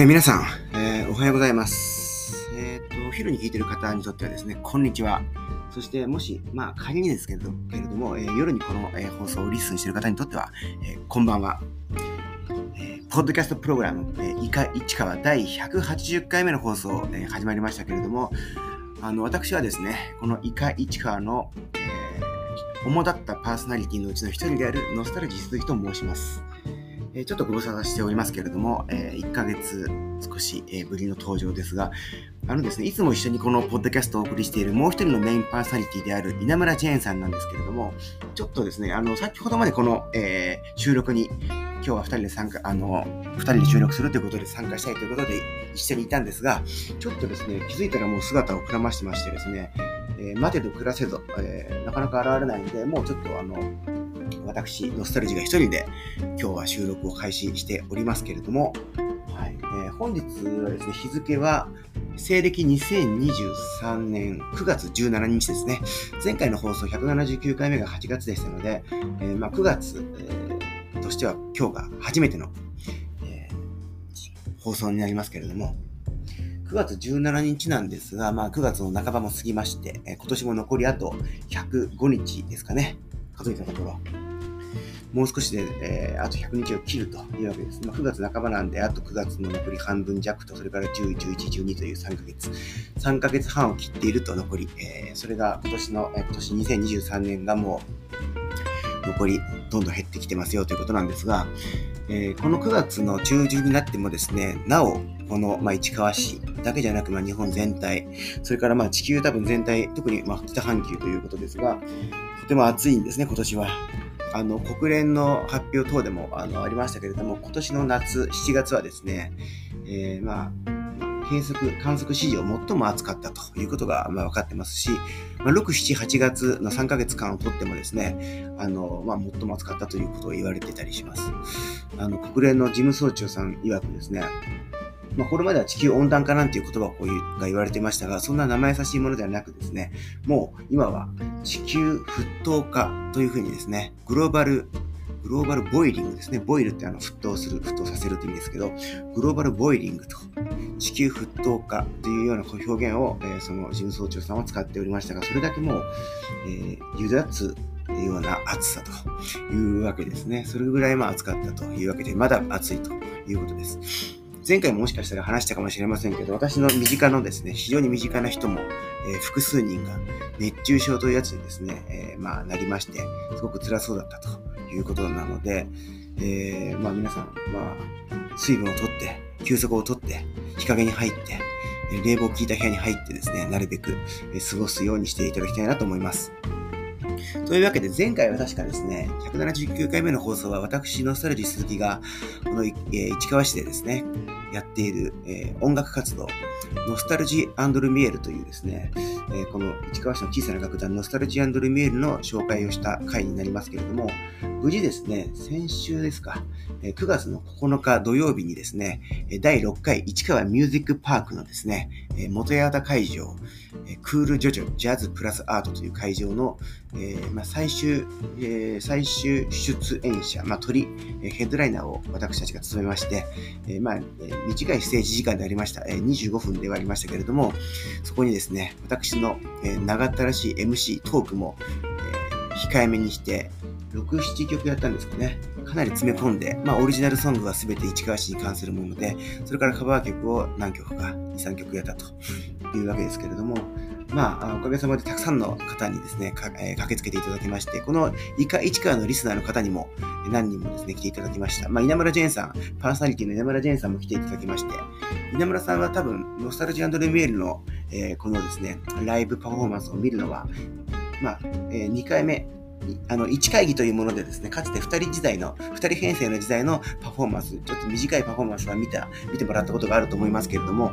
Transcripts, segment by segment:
えー皆さん、えーおはようございます。えっ、と、お昼に聞いてる方にとってはですね、こんにちは。そして、もし、まあ、仮にですけれどけれども、え夜にこの、え放送をリスンしてる方にとっては、えこんばんは。えポッドキャストプログラム、えー、イカ市川第180回目の放送、え始まりましたけれども、あの、私はですね、このイカ市川の、えー主だったパーソナリティのうちの一人であるノスタルジー鈴木と申します。えちょっとご無沙汰しておりますけれども、え1ヶ月少し、えぶりの登場ですが、あのですね、いつも一緒にこのポッドキャストをお送りしているもう一人のメインパーソナリティである稲村ジェーンさんなんですけれども、ちょっとですね、あの、先ほどまでこの、えー収録に、今日は2人で参加、あの、2人で収録するということで参加したいということで一緒にいたんですが、ちょっとですね、気づいたらもう姿をくらましてましてですね、えー待てど暮らせど、えーなかなか現れないので、もうちょっとあの、私、ノスタルジーが一人で今日は収録を開始しておりますけれども、はいえー本日はですね、日付は西暦2023年9月17日ですね。前回の放送179回目が8月でしたので、えーまあ、9月、えーとしては今日が初めての、えー放送になりますけれども、9月17日なんですが、まあ、9月の半ばも過ぎまして、え今年も残りあと105日ですかね。数えたところ。もう少しで、えーあと100日を切るというわけです。まあ、9月半ばなんで、あと9月の残り半分弱と、それから10、11、12という3ヶ月。3ヶ月半を切っていると残り、えーそれが今年の、えー今年2023年がもう残りどんどん減ってきてますよということなんですが、えーこの9月の中旬になってもですね、なお、この、まあ、市川市だけじゃなく、まあ、日本全体、それからまあ地球多分全体、特にまあ北半球ということですが、とても暑いんですね、今年は。あの、国連の発表等でもあのありましたけれども、今年の夏、7月はですね、えーまあ、計測、観測史上最も暑かったということが、まあ、分かってますし、まあ、6、7、8月の3ヶ月間をとってもですね、あの、まあ、最も暑かったということを言われてたりします。あの、国連の事務総長さん曰くですね、まあ、これまでは地球温暖化なんていう言葉をこういうが言われてましたが、そんな生優しいものではなくですね、もう今は地球沸騰化というふうにですね、グローバル、グローバルボイリングですね。ボイルってあの沸騰する、沸騰させるという意味ですけど、グローバルボイリングと地球沸騰化というような表現を、えーその事務総長さんは使っておりましたが、それだけもう、えー、油脱というような暑さというわけですね。それぐらいまあ暑かったというわけで、まだ暑いということです。前回ももしかしたら話したかもしれませんけど、私の身近のですね、非常に身近な人も、えー複数人が熱中症というやつにですね、えーまあなりまして、すごく辛そうだったということなので、えーまあ皆さん、まあ、水分をとって、休息をとって、日陰に入って、冷房を効いた部屋に入ってですね、なるべく、過ごすようにしていただきたいなと思います。というわけで、前回は確かですね、179回目の放送は私、ノスタルジー鈴木が、この、えー市川市でですね、やっている、えー音楽活動、ノスタルジールミエルというですね、えーこの市川市の小さな楽団、ノスタルジールミエルの紹介をした回になりますけれども、無事ですね、先週ですか、えー9月の9日土曜日にですね、第6回市川ミュージックパークのですね、元八幡会場、クールジョジョジャズプラスアートという会場の、えーまあ、最終、えー最終出演者、まあ、鳥、えヘッドライナーを私たちが務めまして、えまあ短いステージ時間でありました、えー25分ではありましたけれども、そこにですね、私の、え長ったらしい MC トークも、え控えめにして、6、7曲やったんですかね。かなり詰め込んで、まあ、オリジナルソングは全て市川市に関するもので、それからカバー曲を何曲か、2、3曲やったというわけですけれども、まあ、おかげさまでたくさんの方にですね、かえー駆けつけていただきまして、この市川のリスナーの方にも、何人もですね、来ていただきました。まあ、稲村ジェーンさん、パーソナリティの稲村ジェーンさんも来ていただきまして、稲村さんは多分、ノスタルジーレミエールの、えーこのですね、ライブパフォーマンスを見るのは、まあ、え2回目、あの、1会議というものでですね、かつて2人時代の、2人編成の時代のパフォーマンス、ちょっと短いパフォーマンスは見た、見てもらったことがあると思いますけれども、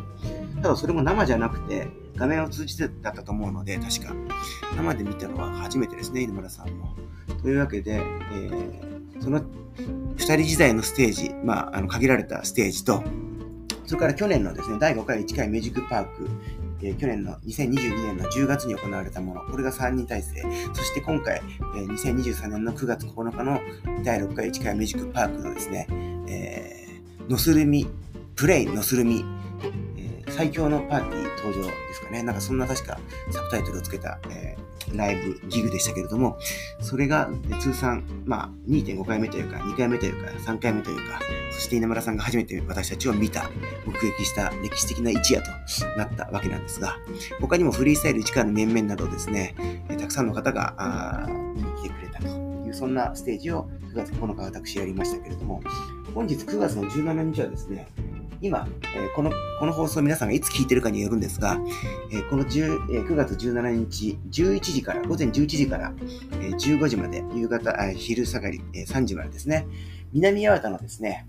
ただそれも生じゃなくて、画面を通じてだったと思うので、確か。生で見たのは初めてですね、稲村さんも。というわけで、えーその2人時代のステージ、まあ、あの限られたステージと、それから去年のですね、第5回1回ミュージックパーク、えー去年の2022年の10月に行われたもの、これが3人体制、そして今回、えー2023年の9月9日の第6回1回ミュージックパークのですね、えー、ノスルミプレイのするみ、最強のパーティー登場ですかね。なんかそんな確かサブタイトルをつけた、えー、ライブ、ギグでしたけれども、それが通算、まあ、2.5回目というか、2回目というか、3回目というか、そして稲村さんが初めて私たちを見た、目撃した歴史的な一夜となったわけなんですが、他にもフリースタイル1からの面々などですね、えたくさんの方が見に来てくれたという、そんなステージを9月9日私やりましたけれども、本日9月の17日はですね、今、えー、この、この放送皆さんがいつ聞いてるかによるんですが、えー、この10、えー、9月17日、11時から、午前11時から、え15時まで、夕方、昼下がり、え3時までですね、南八幡のですね、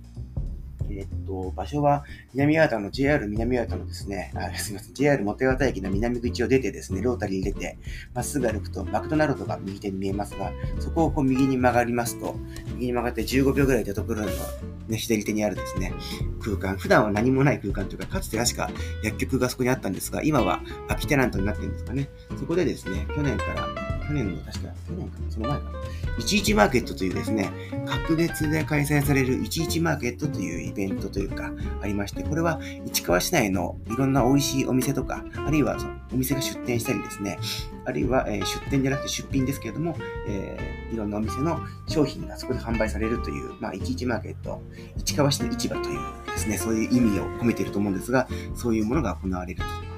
えっと、場所は南八幡の JR 南八幡のですね、あすみません、JR 元八幡駅の南口を出てですね、ロータリーに出て、まっすぐ歩くとマクドナルドが右手に見えますが、そこをこう右に曲がりますと、右に曲がって15秒ぐらいでところの、ね、左手にあるですね、空間、普段は何もない空間というか、かつて確か薬局がそこにあったんですが、今は空きテナントになってるんですかね。そこでですね、去年から、去年の確か、去年かな、その前かな、11マーケットというですね、各月で開催される11マーケットというイベントというか、ありまして、これは市川市内のいろんな美味しいお店とか、あるいはそのお店が出店したりですね、あるいは、えー、出店じゃなくて出品ですけれども、えー、いろんなお店の商品がそこで販売されるという、まあ、11マーケット、市川市の市場というですね、そういう意味を込めていると思うんですが、そういうものが行われると。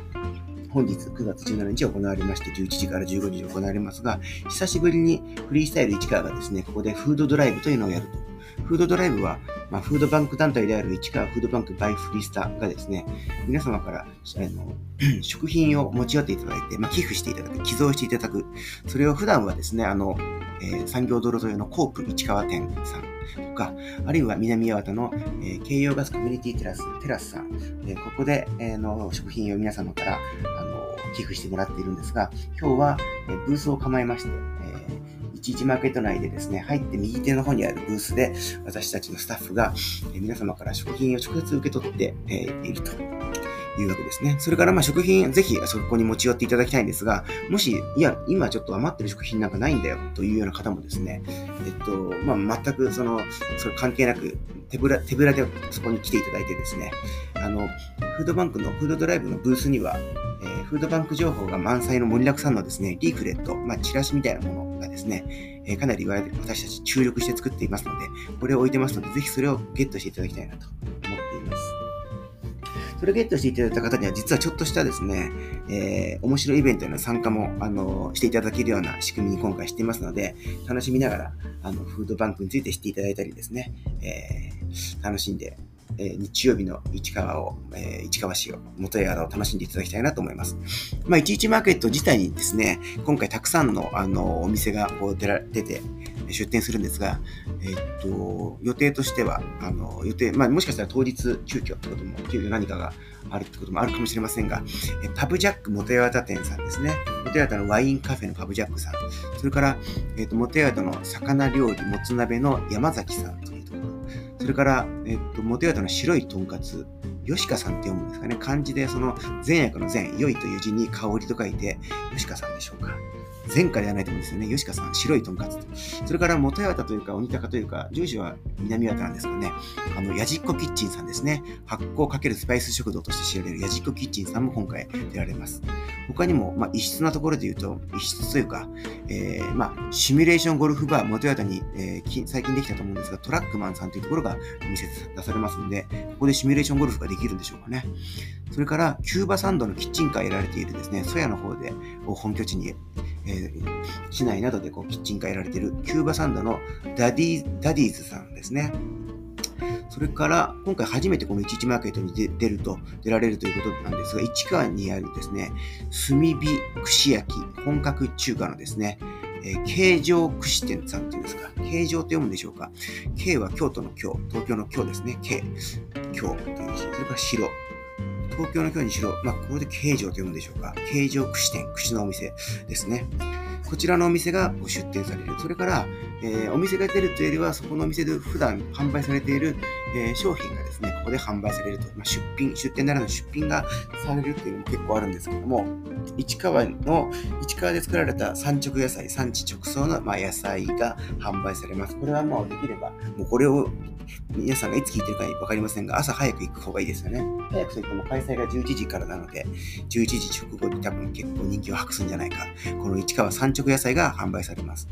本日9月17日行われまして、11時から15時に行われますが、久しぶりにフリースタイル市川がですね、ここでフードドライブというのをやると。フードドライブは、まあ、フードバンク団体である市川フードバンクバイフリスタがですね、皆様からあの 食品を持ち寄っていただいて、まあ、寄付していただく、寄贈していただく。それを普段はですね、あの、えー、産業道路沿いのコープ市川店さんとか、あるいは南八幡の、えー、京葉ガスコミュニティテラス、テラスさん、えー、ここで、えー、の食品を皆様から、あの寄付してもらっているんですが、今日は、えブースを構えまして、え11マーケット内でですね、入って右手の方にあるブースで、私たちのスタッフが、え皆様から食品を直接受け取って、えいると。いうわけですね。それから、まあ、食品、ぜひそこに持ち寄っていただきたいんですが、もし、いや、今ちょっと余ってる食品なんかないんだよ、というような方もですね、えっと、まあ、全く、その、それ関係なく、手ぶら、手ぶらでそこに来ていただいてですね、あの、フードバンクのフードドライブのブースには、えー、フードバンク情報が満載の盛りだくさんのですね、リーフレット、まあ、チラシみたいなものがですね、えー、かなり私たち注力して作っていますので、これを置いてますので、ぜひそれをゲットしていただきたいなと思っています。それをゲットしていただいた方には、実はちょっとしたですね、えー、面白いイベントへの参加も、あの、していただけるような仕組みに今回していますので、楽しみながら、あの、フードバンクについて知っていただいたりですね、えー、楽しんでえ日曜日の市川を、え市川市を、元屋を楽しんでいただきたいなと思います。まあ、11マーケット自体にですね、今回たくさんの、あの、お店がこう出ら出て、出店するんですが、えっと、予定としては、あの、予定、まあ、もしかしたら当日急遽ってことも、急遽何かがあるってこともあるかもしれませんが、えパブジャック元八幡店さんですね。元八幡のワインカフェのパブジャックさん。それから、えっと、元八幡の魚料理もつ鍋の山崎さん。れから、えっと、元八の白いとんかつ、吉川さんって読むんですかね。漢字でその善悪の善、良いという字に香りと書いて、吉川さんでしょうか。前回ではないと思うんですよね。吉川さん、白いとんかつ。それから、元八幡というか、鬼高というか、住所は南八幡なんですけどね。あの、やじっこキッチンさんですね。発酵かけるスパイス食堂として知られるやじっこキッチンさんも今回出られます。他にも、まあ、異質なところで言うと、異質というか、えー、まあ、シミュレーションゴルフバー元八幡に、えー、最近できたと思うんですが、トラックマンさんというところがお店出されますので、ここでシミュレーションゴルフができるんでしょうかね。それから、キューバサンドのキッチンカーやられているですね、曽谷の方で、本拠地に、えー、市内などでこうキッチンカーやられているキューバサンドのダディダディーズさんですね。それから、今回初めてこの ICHI-ICHIマーケットに出ると、出られるということなんですが、市川にあるですね、炭火串焼き、本格中華のですね、えー、京城串店さんっていうんですか、京城って読むんでしょうか？京は京都の京、東京の京ですね、京、京という字。それから城。東京の京にしろ、まあ、これで京城と読むんでしょうか。京城串店、串のお店ですね。こちらのお店が出店される。それから、えー、お店が出るというよりは、そこのお店で普段販売されている、えー、商品がですね、ここで販売されると。まあ、出品、出店ならぬ出品がされるっていうのも結構あるんですけども、市川の、市川で作られた産直野菜、産地直送の、まあ、野菜が販売されます。これはもうできれば、もうこれを皆さんがいつ聞いてるかわかりませんが、朝早く行く方がいいですよね。早くといっても開催が11時からなので、11時直後に多分結構人気を博すんじゃないか。この市川産直野菜が販売されます。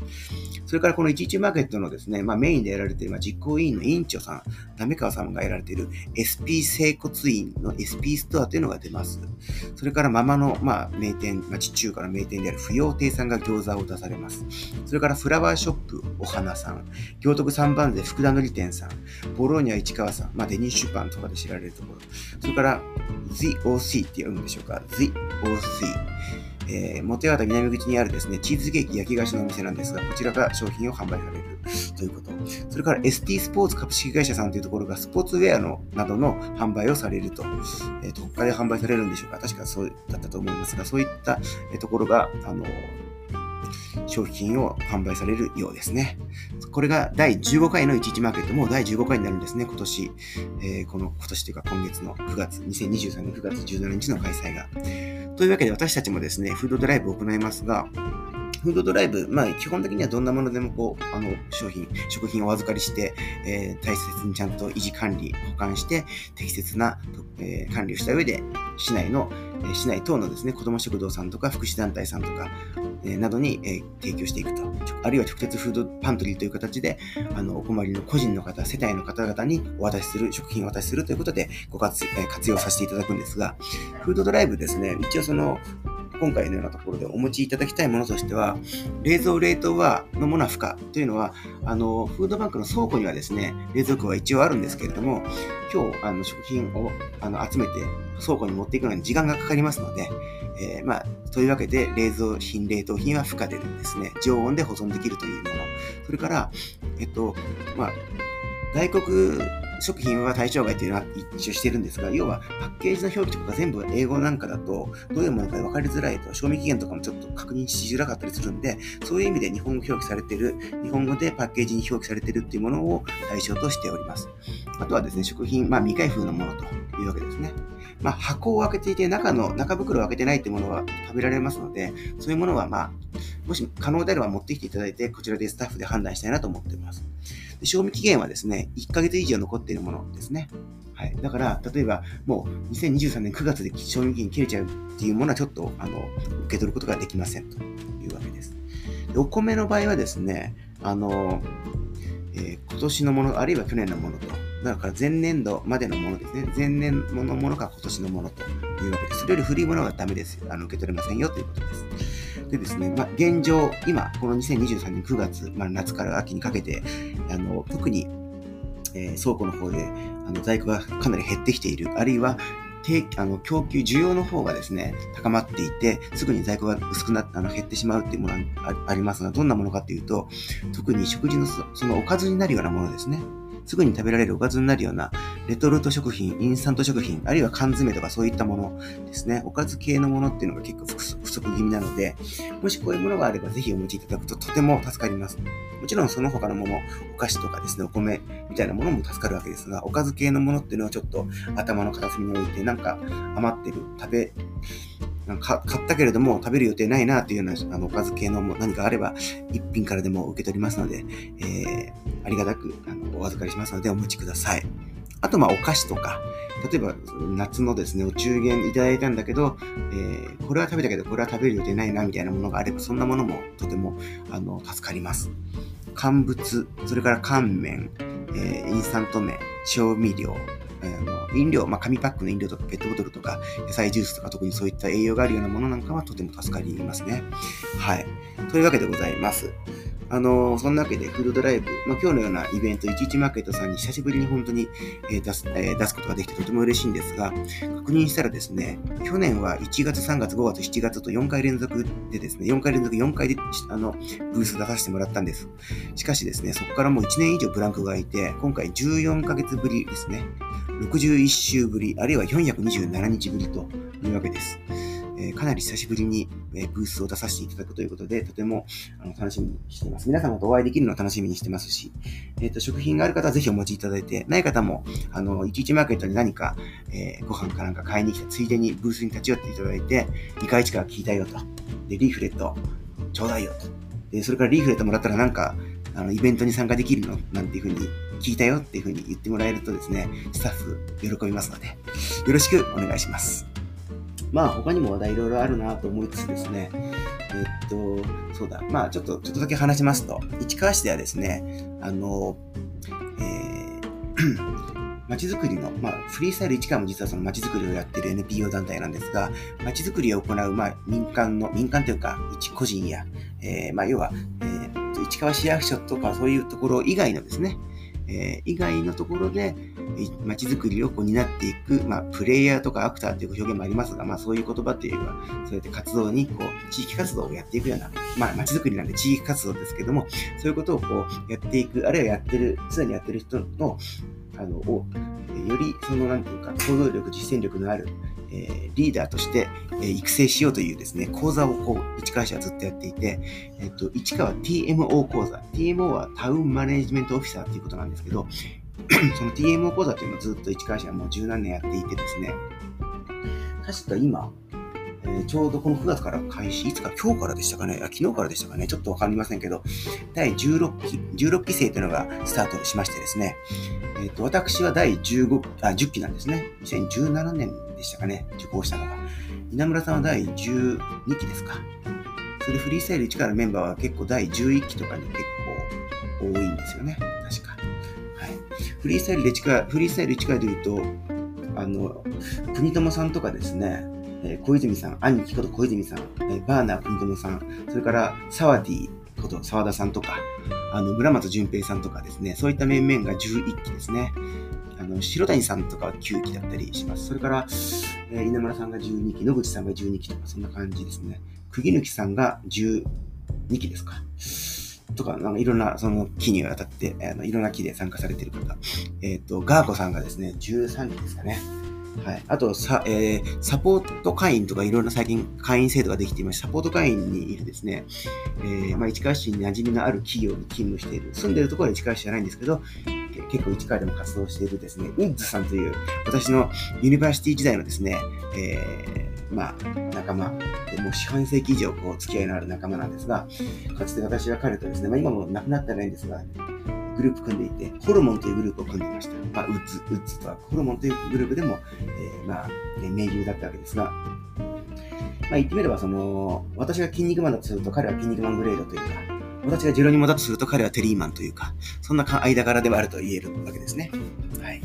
それからこの11マーケットのですね、まあ、メインでやられている、まあ、実行委員の委員長さん、滑川さんがやられている SP 整骨院の SP ストアというのが出ます。それからママの、まあ、名店、町中華の名店である不要亭さんが餃子を出されます。それからフラワーショップお花さん、行徳三番で福田のり店さん、ボローニャ市川さん、まあ、デニッシュパンとかで知られるところ、それから ZOC って読むんでしょうか ?ZOC。えー、元八幡南口にあるですね、チーズケーキ焼き菓子のお店なんですが、こちらが商品を販売されるということ。それから ST スポーツ株式会社さんというところがスポーツウェアのなどの販売をされると。えー、と、他で販売されるんでしょうか？確かそうだったと思いますが、そういった、ところが、あの、商品を販売されるようですね。これが第15回の11マーケットも第15回になるんですね、今年。えー、この、今年というか今月の9月、2023年9月17日の開催が。というわけで私たちもですね、フードドライブを行いますが、フードドライブ、まあ、基本的にはどんなものでもこう、あの、商品、食品をお預かりして、えー、大切にちゃんと維持管理、保管して、適切な、えー、管理をした上で、市内の、えー、市内等のですね、子ども食堂さんとか、福祉団体さんとか、えー、などに、えー、提供していくと。あるいは直接フードパントリーという形で、あの、お困りの個人の方、世帯の方々にお渡しする、食品をお渡しするということで、ご活,、え、活用させていただくんですが、フードドライブですね、一応その、今回のようなところでお持ちいただきたいものとしては、冷蔵冷凍は、のものは不可というのは、あの、フードバンクの倉庫にはですね、冷蔵庫は一応あるんですけれども、今日、あの、食品をあの集めて倉庫に持っていくのに時間がかかりますので、えー、まあ、というわけで、冷蔵品、冷凍品は不可でですね、常温で保存できるというもの。それから、えっと、まあ、外国食品は対象外というのは一応してるんですが、要はパッケージの表記とか全部英語なんかだと、どういうものか分かりづらいと、賞味期限とかもちょっと確認しづらかったりするんで、そういう意味で日本語表記されてる、日本語でパッケージに表記されてるっていうものを対象としております。あとはですね、食品、まあ未開封のものというわけですね。まあ箱を開けていて、中の、中袋を開けてないっていうものは食べられますので、そういうものはまあ、もし可能であれば持ってきていただいて、こちらでスタッフで判断したいなと思っています。で賞味期限はですね、1ヶ月以上残っているものですね。はい。だから、例えば、もう2023年9月で賞味期限切れちゃうっていうものはちょっと、あの、受け取ることができませんというわけです。でお米の場合はですね、あの、えー、今年のもの、あるいは去年のものと、だから前年度までのものですね。前年のものか今年のものというわけです。それより古いものはダメです。あの受け取れませんよということです。でですね、まあ、現状、今、この2023年9月、まあ、夏から秋にかけて、あの、特に、えー、倉庫の方で、あの、在庫がかなり減ってきている、あるいは、あの供給、需要の方がですね、高まっていて、すぐに在庫が薄くなって、あの減ってしまうっていうものがありますが、どんなものかっていうと、特に食事のそのおかずになるようなものですね。すぐに食べられるおかずになるようなレトルト食品、インスタント食品、あるいは缶詰とかそういったものですね。おかず系のものっていうのが結構不足気味なので、もしこういうものがあればぜひお持ちいただくととても助かります。もちろんその他のもの、お菓子とかですね、お米みたいなものも助かるわけですが、おかず系のものっていうのはちょっと頭の片隅に置いて、なんか余ってる、食べ、なんか買ったけれども食べる予定ないなというようなあのおかず系のも何かあれば一品からでも受け取りますので、えー、ありがたくあのお預かりしますのでお持ちください。あと、まあ、お菓子とか、例えば、夏のですね、お中元いただいたんだけど、えー、これは食べたけど、これは食べる予定ないな、みたいなものがあれば、そんなものもとても、あの、助かります。乾物、それから乾麺、えー、インスタント麺、調味料、あの飲料、まあ、紙パックの飲料とかペットボトルとか野菜ジュースとか特にそういった栄養があるようなものなんかはとても助かりますね。はい。というわけでございます。あのそんなわけでフードドライブ、まあ、今日のようなイベント、11マーケットさんに久しぶりに本当に、えー、出す、えー、出すことができてとても嬉しいんですが、確認したらですね、去年は1月、3月、5月、7月と4回連続でですね、4回連続4回で、あの、ブース出させてもらったんです。しかしですね、そこからもう1年以上ブランクが空いて、今回14ヶ月ぶりですね。61週ぶり、あるいは427日ぶりというわけです。え、かなり久しぶりに、え、ブースを出させていただくということで、とてもあの楽しみにしています。皆様とお会いできるのを楽しみにしてますし、えっ、と、食品がある方はぜひお持ちいただいて、ない方も、あの、11マーケットに何か、えご飯かなんか買いに来たついでにブースに立ち寄っていただいて、2回近く聞いたよと。で、リーフレット、ちょうだいよと。で、それからリーフレットもらったらなんか、あのイベントに参加できるの？なんていうふうに聞いたよっていうふうに言ってもらえるとですね、スタッフ喜びますので、よろしくお願いします。まあ他にも話題いろいろあるなと思いつつですね、えっと、そうだ、まあちょっと、ちょっとだけ話しますと、市川市ではですね、あの、えー 街づくりの、まあ、フリースタイル市川も実はその街づくりをやってる NPO 団体なんですが、街づくりを行う、まあ、民間の、民間というか、一個人や、えー、まあ、要は、えー、市川市役所とかそういうところ以外のですね、えー、以外のところで、街づくりをこう担っていく、まあ、プレイヤーとかアクターという表現もありますが、まあ、そういう言葉というよりは、そうやって活動に、こう、地域活動をやっていくような、まあ、街づくりなんで地域活動ですけども、そういうことをこう、やっていく、あるいはやってる、すでにやってる人の、あの、を、より、その、なんていうか、行動力、実践力のある、え、リーダーとして、え、育成しようというですね、講座をこう、市川市はずっとやっていて、えっ、と、市川 TMO 講座。TMO はタウンマネジメントオフィサーということなんですけど、その TMO 講座というのをずっと市川市はもう十何年やっていてですね、確か今、え、ちょうどこの9月から開始、いつか今日からでしたかね、あ昨日からでしたかね、ちょっとわかりませんけど、第16期、16期生というのがスタートしましてですね、えっ、ー、と、私は第15、あ、10期なんですね。2017年でしたかね、受講したのが。稲村さんは第12期ですか。それフリースタイル1からメンバーは結構第11期とかに結構多いんですよね。確か。はい。フリースタイルで1から、フリースタイル1からで言うと、あの、国友さんとかですね、えー、小泉さん、兄貴こと小泉さん、えー、バーナー国友さん、それからサワディこと沢田さんとか、あの、村松淳平さんとかですね、そういった面々が11期ですね。あの、白谷さんとかは9期だったりします。それから、えー、稲村さんが12期、野口さんが12期とか、そんな感じですね。釘抜さんが12期ですか。とか、なんかいろんな、その期にわたって、あのいろんな期で参加されてる方。えっ、ー、と、ガーコさんがですね、13期ですかね。はい。あと、さ、えー、サポート会員とかいろんな最近会員制度ができていまして、サポート会員にいるですね、えー、まあ、市川市に馴染みのある企業に勤務している、住んでるところは市川市じゃないんですけど、結構市川でも活動しているですね、ウッズさんという、私の university 時代のですね、えー、まあ、仲間で、もう四半世紀以上こう付き合いのある仲間なんですが、かつて私は彼とですね、まあ今も亡くなってないんですが、グループ組んでいて、ホルモンというグループを組んでいました。まあ、ウッズ、ウッズとは、ホルモンというグループでも、えー、まあ、盟友だったわけですが、まあ、言ってみれば、その、私が筋肉マンだとすると、彼は筋肉マングレードというか、私がジェロニモだとすると、彼はテリーマンというか、そんな間柄ではあると言えるわけですね。はい。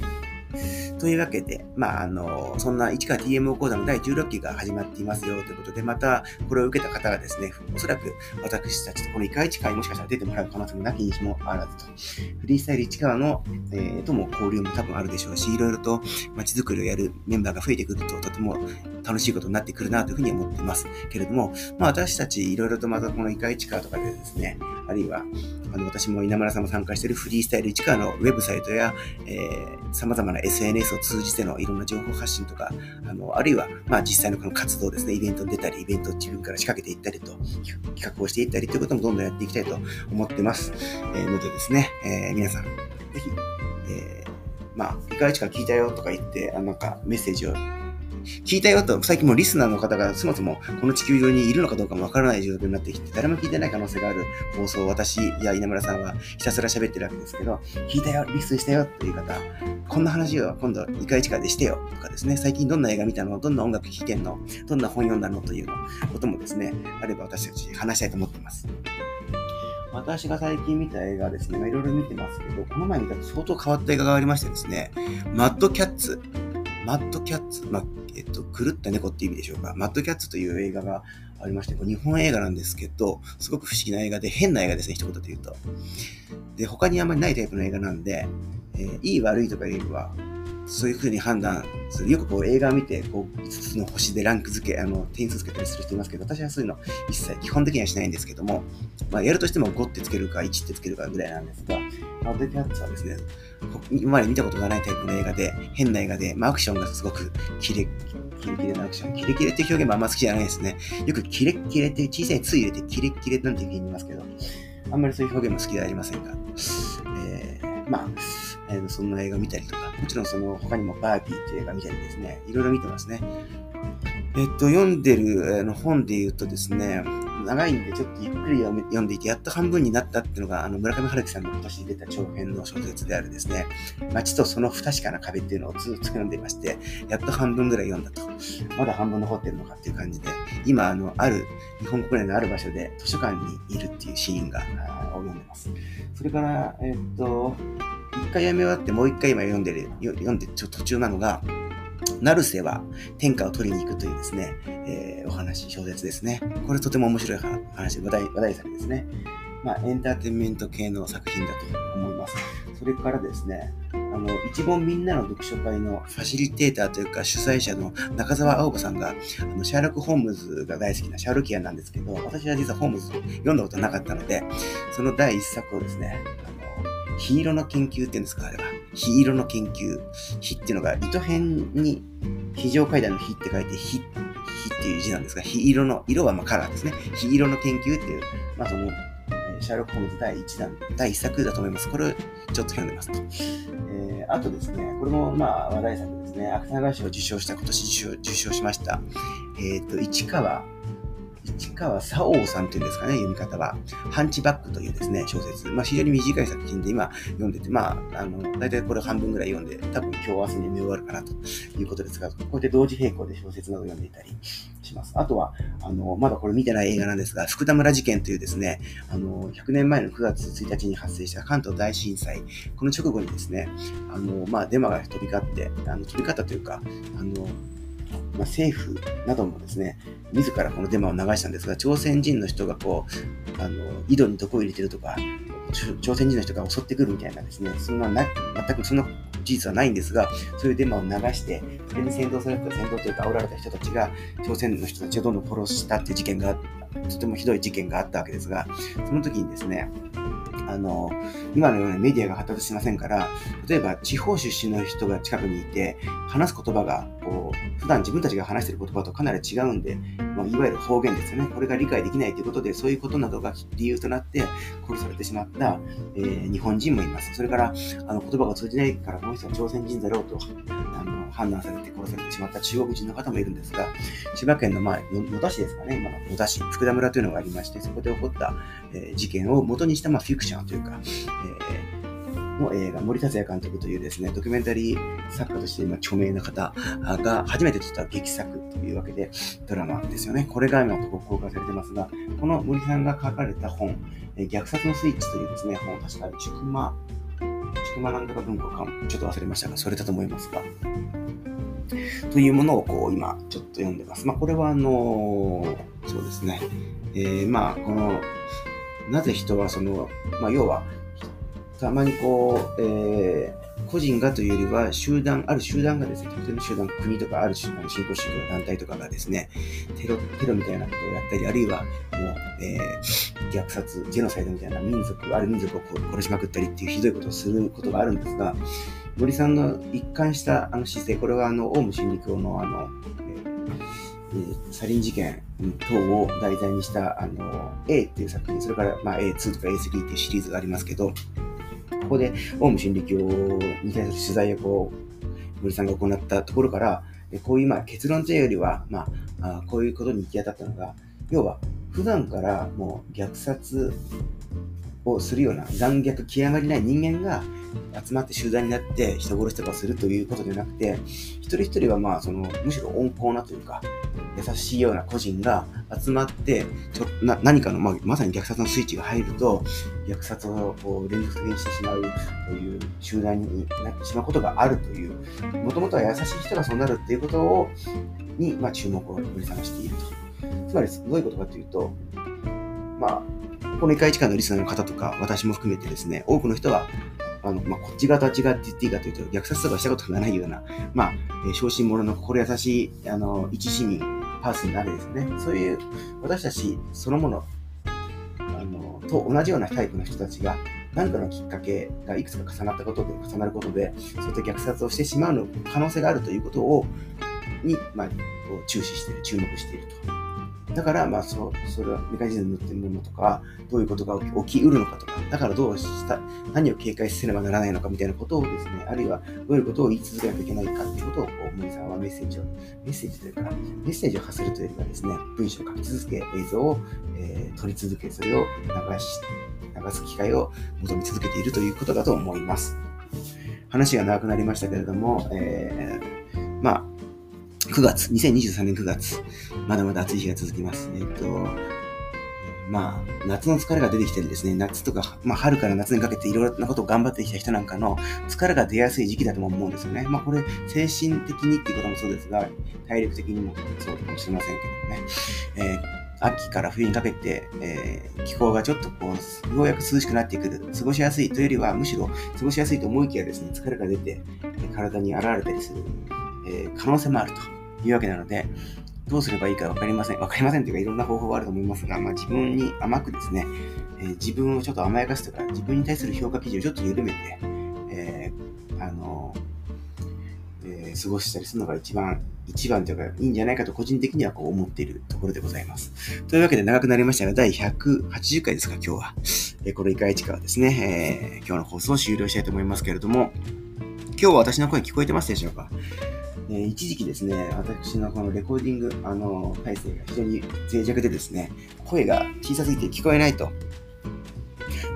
というわけで、まあ、あの、そんな市川 TMO 講座の第16期が始まっていますよということで、また、これを受けた方がですね、おそらく私たちとこの1回1回もしかしたら出てもらう可能性もなきにしもあらずと、フリースタイル市川の、えー、とも交流も多分あるでしょうし、いろいろと街づくりをやるメンバーが増えてくると、とても楽しいことになってくるなというふうに思ってますけれども、まあ私たちいろいろとまたこの1回1回とかでですね、あるいは、あの、私も稲村さんも参加しているフリースタイル市川のウェブサイトや、えー、様々な SNS を通じてのいろんな情報発信とか、あの、あるいは、まあ実際のこの活動ですね、イベントに出たり、イベントを自分から仕掛けていったりと、企画をしていったりということもどんどんやっていきたいと思ってます。えー、のでですね、えー、皆さん、ぜひ、えー、まあ、いかがちか？聞いたよとか言って、あなんかメッセージを聞いたよと、最近もリスナーの方がそもそもこの地球上にいるのかどうかもわからない状況になってきて、誰も聞いてない可能性がある放送を私や稲村さんはひたすら喋ってるわけですけど、聞いたよ、リスンしたよっていう方、こんな話を今度2回1回でしてよとかですね、最近どんな映画見たのどんな音楽聴いてんのどんな本読んだのということもですね、あれば私たち話したいと思っています。私が最近見た映画ですね、いろいろ見てますけど、この前見た相当変わった映画がありましてですね、マッドキャッツ。マッドキャッツ。ま、えっと、狂った猫って意味でしょうか。マッドキャッツという映画がありまして、これ日本映画なんですけど、すごく不思議な映画で、変な映画ですね、一言で言うと。で、他にあんまりないタイプの映画なんで、えー、いい悪いとかいうよりは、そういう風に判断する。よくこう映画を見て、こう、5つの星でランク付け、あの、点数付けたりする人いますけど、私はそういうの一切基本的にはしないんですけども、まあ、やるとしても5ってつけるか1ってつけるかぐらいなんですが、マッドキャッツはですね、今まで見たことがないタイプの映画で、変な映画で、まあ、アクションがすごくキレ、キレキレのアクション。キレキレって表現もあんま好きじゃないですね。よくキレキレって小さい「つ」入れてキレキレなんていうふうに言いますけど、あんまりそういう表現も好きではありませんが、えー、まあ、えー、そんな映画見たりとか、もちろんその他にもバービーっていう映画見たりですね、いろいろ見てますね。えっと、読んでる、あの本で言うとですね、長いんでちょっとゆっくり読んでいて、やっと半分になったっていうのが、あの、村上春樹さんの今年出た長編の小説であるですね、街とその不確かな壁っていうのをずっと読んでいまして、やっと半分ぐらい読んだと。まだ半分残ってるのかっていう感じで、今、あの、ある、日本国内のある場所で図書館にいるっていうシーンが、を読んでます。それから、え、っと、一回読み終わってもう一回今読んでる、読んでちょっと途中なのが、成瀬は天下を取りに行くというですね、えー、お話、小説ですね。これとても面白い話、話題、話題作ですね。まあ、エンターテインメント系の作品だと思います。それからですね、あの、一本みんなの読書会のファシリテーターというか主催者の中澤青葉さんが、あの、シャーロック・ホームズが大好きなシャーロキアなんですけど、私は実はホームズ読んだことなかったので、その第一作をですね、あの、ヒーローの研究っていうんですか、あれは。火色の研究。火っていうのが、糸辺に非常階段の火って書いて、火、火っていう字なんですが、火色の、色はまあカラーですね。火色の研究っていう、まあその、シャーロック・ホームズ第1弾、第1作だと思います。これをちょっと読んでますと。えー、あとですね、これもまあ話題作ですね。芥川賞を受賞した、今年受賞受賞しました。えっ、ー、と、市川市川沙央さんというんですかね、読み方は。ハンチバックというですね、小説。まあ、非常に短い作品で今読んでて、まあ、あの、大体これ半分ぐらい読んで、多分今日明日に見終わるかなということですが、こうやって同時並行で小説など読んでいたりします。あとは、あの、まだこれ見てない映画なんですが、福田村事件というですね、あの、100年前の9月1日に発生した関東大震災、この直後にですね、あの、まあ、デマが飛び交って、あの飛び交ったというか、あの、まあ、政府などもですね、自らこのデマを流したんですが、朝鮮人の人がこう、あの、井戸に毒を入れてるとか、朝鮮人の人が襲ってくるみたいなですね、そんなな、全くそんな事実はないんですが、そういうデマを流して、それに先導された、先導というか煽られた人たちが、朝鮮の人たちをどんどん殺したっていう事件が、とてもひどい事件があったわけですが、その時にですね、あの、今のようなメディアが発達しませんから、例えば地方出身の人が近くにいて、話す言葉が、こう、普段自分たちが話している言葉とかなり違うんで、まあ、いわゆる方言ですよね。これが理解できないということで、そういうことなどが理由となって殺されてしまった、えー、日本人もいます。それから、あの、言葉が通じないから、この人は朝鮮人だろうと、あの、判断されて殺されてしまった中国人の方もいるんですが、千葉県の、まあ、野田市ですかね、今の野田市、福田村というのがありまして、そこで起こった、えー、事件を元にした、まあ、フィクションというか、えーの映画、森達也監督というですね、ドキュメンタリー作家として今著名な方が初めて撮った劇作というわけでドラマですよね。これが今公開されてますが、この森さんが書かれた本、虐殺のスイッチというですね、本を、確かちくま、ちくまなんとか文庫かちょっと忘れましたが、それだと思いますが、というものをこう今ちょっと読んでます。まあこれはあのそうですね、えー、まあこの、なぜ人はその、まあ要は、たまにこう、えー、個人がというよりは集団、ある集団がですね、特定の集団、国とかある新興宗教の団体とかがですね、テロ、テロみたいなことをやったり、あるいはもう、えー、虐殺、ジェノサイドみたいな民族、ある民族を殺しまくったりっていうひどいことをすることがあるんですが、森さんの一貫したあの姿勢、これはあの、オウム真理教のあの、サリン事件等を題材にした、あの、A っていう作品、それから、まあ、A2 とか A3 っていうシリーズがありますけど、こで、オウム真理教に対する取材をこう、森さんが行ったところから、こういう、まあ、結論というよりは、ま、あこういうことに行き当たったのが、要は、普段からもう虐殺をするような残虐極まりない人間が集まって集団になって人殺しとかするということではなくて、一人一人はまあそのむしろ温厚なというか、優しいような個人が集まって、ちょな何かの、まあ、まさに虐殺のスイッチが入ると、虐殺をこう連続的にしてしまうという集団になってしまうことがあるという、もともとは優しい人がそうなるっていうことを、に、まあ、注目を森さんがしていると。つまり、どういうことかというと、まあ、この1回1回のリスナーの方とか、私も含めてですね、多くの人は、あの、まあ、こっち側と違って言っていいかというと、虐殺とかしたことがないような、まあ、えー、小心者の心優しい、あの、一市民、パースになるんですね。そういう、私たちそのもの、あの、と同じようなタイプの人たちが、何かのきっかけがいくつか重なったことで、重なることで、そういった虐殺をしてしまうの可能性があるということを、に、まあ、注視している、注目していると。だから、まあ、そ、それはメカニズムっていうものとか、どういうことが起きうるのかとか、だからどうした、何を警戒せねばならないのかみたいなことをですね、あるいはどういうことを言い続けなきゃいけないかっていうことを、こう森さんはメッセージを、メッセージというか、メッセージを発するというよりはですね、文章を書き続け、映像を、えー、撮り続け、それを流し、流す機会を求め続けているということだと思います。話が長くなりましたけれども、えー、まあ、9月、2023年9月、まだまだ暑い日が続きます。えっと、まあ、夏の疲れが出てきてるんですね、夏とか、まあ、春から夏にかけていろいろなことを頑張ってきた人なんかの疲れが出やすい時期だと思うんですよね。まあ、これ、精神的にっていうこともそうですが、体力的にもそうかもしれませんけどね。えー秋から冬にかけて、えー、気候がちょっとこう、ようやく涼しくなってくる。過ごしやすいというよりは、むしろ過ごしやすいと思いきやですね、疲れが出て、体に現れたりする、えー、可能性もあるというわけなので、どうすればいいかわかりません。わかりませんというか、いろんな方法があると思いますが、まあ、自分に甘くですね、えー、自分をちょっと甘やかすとか、自分に対する評価基準をちょっと緩めて、えー、あの、えー、過ごしたりするのが一番、一番というか、いいんじゃないかと個人的にはこう思っているところでございます。というわけで長くなりましたが、第180回ですか、今日は。えー、このイカイチカはですね、えー、今日の放送を終了したいと思いますけれども、今日は私の声聞こえてますでしょうか？えー、一時期ですね、私のこのレコーディング、あの、体制が非常に脆弱でですね、声が小さすぎて聞こえないと。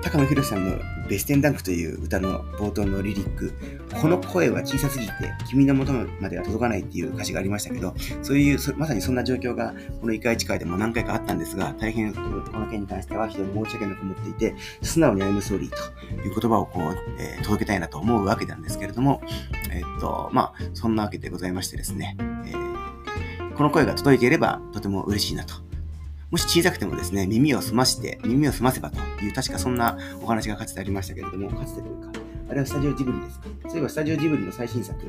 高野博さんのベステンダンクという歌の冒頭のリリック、この声は小さすぎて君の元までは届かないっていう歌詞がありましたけど、そういう、まさにそんな状況がこのイカイチ会でも何回かあったんですが、大変この件に関しては非常に申し訳なく思っていて、素直に I'm sorry という言葉をこう、えー、届けたいなと思うわけなんですけれども、えー、っと、まあ、そんなわけでございましてですね、えー、この声が届いていればとても嬉しいなともし小さくてもですね、耳を澄まして、耳を澄ませばという、確かそんなお話がかつてありましたけれども、かつてというか、あれはスタジオジブリですか？そういえばスタジオジブリの最新作、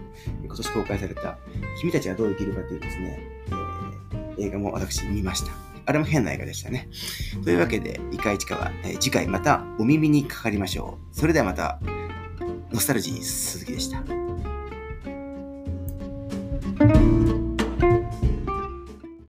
今年公開された、君たちはどう生きるかというですね、えー、映画も私見ました。あれも変な映画でしたね。というわけで、いかいちかは、えー、次回またお耳にかかりましょう。それではまた、ノスタルジー鈴木でした。